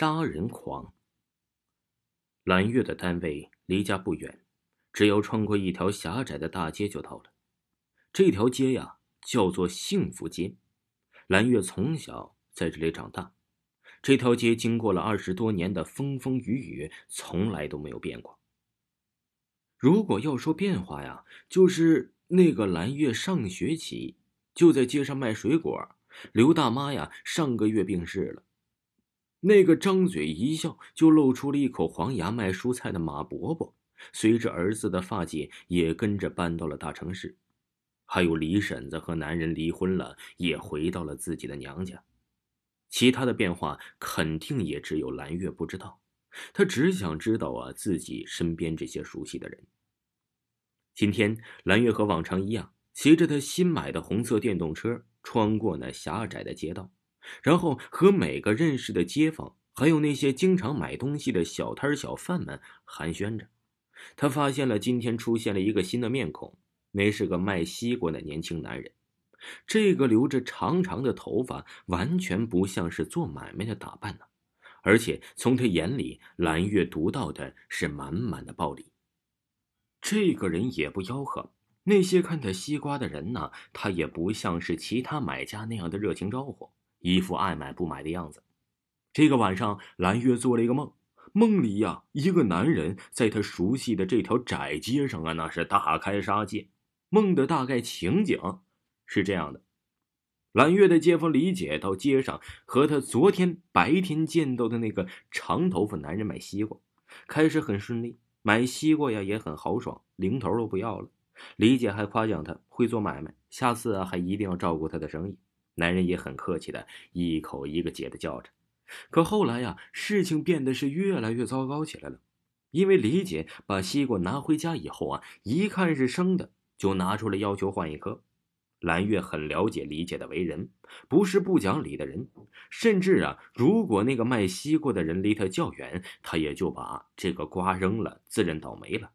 杀人狂。蓝月的单位离家不远，只要穿过一条狭窄的大街就到了。这条街呀，叫做幸福街。蓝月从小在这里长大，这条街经过了二十多年的风风雨雨，从来都没有变过。如果要说变化呀，就是那个蓝月上学起就在街上卖水果。刘大妈呀，上个月病逝了。那个张嘴一笑就露出了一口黄牙卖蔬菜的马伯伯，随着儿子的发迹也跟着搬到了大城市。还有李婶子和男人离婚了，也回到了自己的娘家。其他的变化肯定也只有蓝月不知道。他只想知道啊，自己身边这些熟悉的人。今天，蓝月和往常一样，骑着他新买的红色电动车。穿过那狭窄的街道，然后和每个认识的街坊，还有那些经常买东西的小摊小贩们寒暄着。他发现了今天出现了一个新的面孔，那是个卖西瓜的年轻男人。这个留着长长的头发，完全不像是做买卖的打扮呢。而且从他眼里，蓝月读到的是满满的暴力。这个人也不吆喝。那些看他西瓜的人呢，他也不像是其他买家那样的热情招呼，一副爱买不买的样子。这个晚上，蓝月做了一个梦，梦里呀，一个男人在他熟悉的这条窄街上啊，那是大开杀戒。梦的大概情景是这样的：蓝月的街坊李姐到街上和他昨天白天见到的那个长头发男人买西瓜，开始很顺利，买西瓜呀也很豪爽，零头都不要了。李姐还夸奖他会做买卖，下次啊还一定要照顾他的生意。男人也很客气的，一口一个姐的叫着。可后来呀，事情变得是越来越糟糕起来了。因为李姐把西瓜拿回家以后啊，一看是生的，就拿出来要求换一颗。蓝月很了解李姐的为人，不是不讲理的人。甚至啊，如果那个卖西瓜的人离他较远，他也就把这个瓜扔了，自认倒霉了。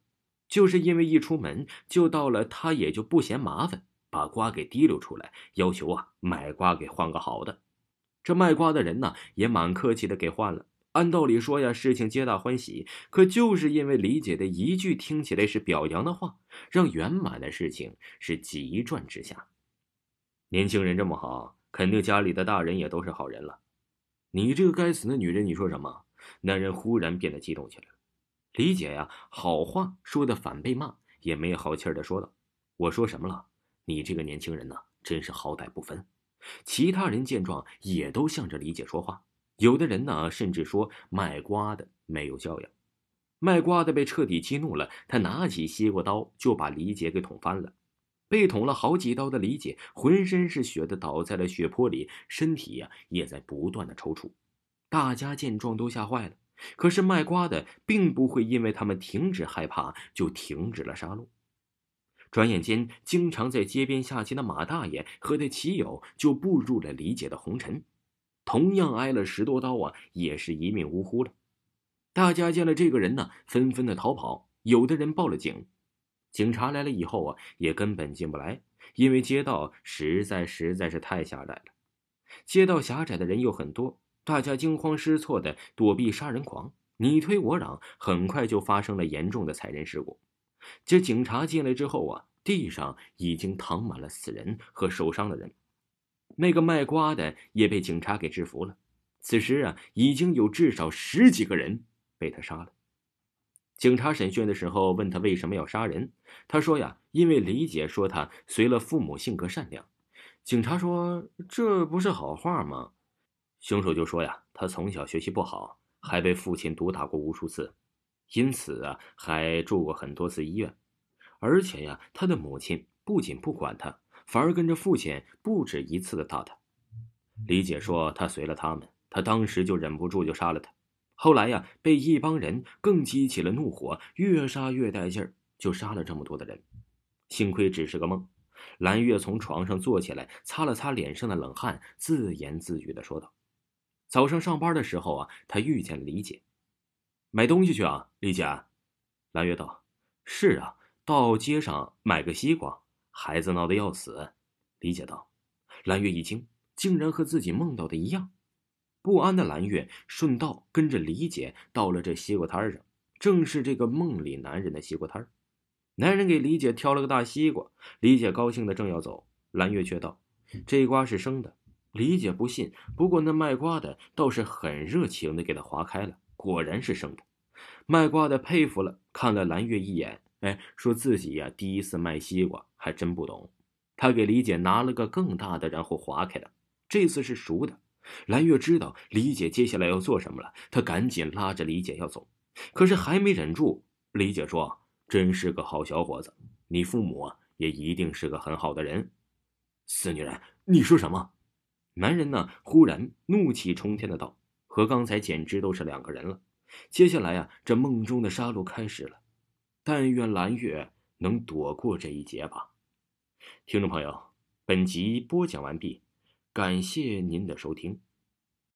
就是因为一出门就到了，他也就不嫌麻烦，把瓜给提溜出来，要求啊买瓜给换个好的。这卖瓜的人呢也蛮客气的给换了。按道理说呀，事情皆大欢喜。可就是因为李姐的一句听起来是表扬的话，让圆满的事情是急转直下。年轻人这么好，肯定家里的大人也都是好人了。你这个该死的女人，你说什么？男人忽然变得激动起来。李姐呀，好话说的反被骂，也没好气儿的说道：“我说什么了？你这个年轻人呢，真是好歹不分。”其他人见状，也都向着李姐说话。有的人呢，甚至说卖瓜的没有教养。卖瓜的被彻底激怒了，他拿起西瓜刀就把李姐给捅翻了。被捅了好几刀的李姐，浑身是血的倒在了血泊里，身体呀也在不断的抽搐。大家见状都吓坏了。可是卖瓜的并不会因为他们停止害怕就停止了杀戮。转眼间，经常在街边下棋的马大爷和他棋友就步入了李姐的红尘，同样挨了十多刀啊，也是一命呜呼了。大家见了这个人呢，纷纷的逃跑，有的人报了警。警察来了以后啊，也根本进不来，因为街道实在实在是太狭窄了。街道狭窄的人又很多。大家惊慌失措的躲避杀人狂，你推我嚷，很快就发生了严重的踩人事故。这警察进来之后啊，地上已经躺满了死人和受伤的人。那个卖瓜的也被警察给制服了。此时啊，已经有至少十几个人被他杀了。警察审讯的时候问他为什么要杀人，他说呀，因为李姐说他随了父母，性格善良。警察说：“这不是好话吗？”凶手就说呀，他从小学习不好，还被父亲毒打过无数次，因此啊，还住过很多次医院。而且呀，他的母亲不仅不管他，反而跟着父亲不止一次的打他。李姐说，他随了他们，他当时就忍不住就杀了他。后来呀，被一帮人更激起了怒火，越杀越带劲儿，就杀了这么多的人。幸亏只是个梦。蓝月从床上坐起来，擦了擦脸上的冷汗，自言自语的说道。早上上班的时候啊，他遇见了李姐，买东西去啊，李姐。蓝月道：“是啊，到街上买个西瓜。”孩子闹得要死。李姐道：“蓝月一惊，竟然和自己梦到的一样。”不安的蓝月顺道跟着李姐到了这西瓜摊上，正是这个梦里男人的西瓜摊男人给李姐挑了个大西瓜，李姐高兴的正要走，蓝月却道：“这瓜是生的。”李姐不信，不过那卖瓜的倒是很热情的给他划开了，果然是生的。卖瓜的佩服了，看了蓝月一眼，哎，说自己呀第一次卖西瓜还真不懂。他给李姐拿了个更大的，然后划开了，这次是熟的。蓝月知道李姐接下来要做什么了，他赶紧拉着李姐要走，可是还没忍住，李姐说：“真是个好小伙子，你父母啊也一定是个很好的人。”死女人，你说什么？男人呢？忽然怒气冲天的道：“和刚才简直都是两个人了。接下来呀，这梦中的杀戮开始了。但愿蓝月能躲过这一劫吧。”听众朋友，本集播讲完毕，感谢您的收听。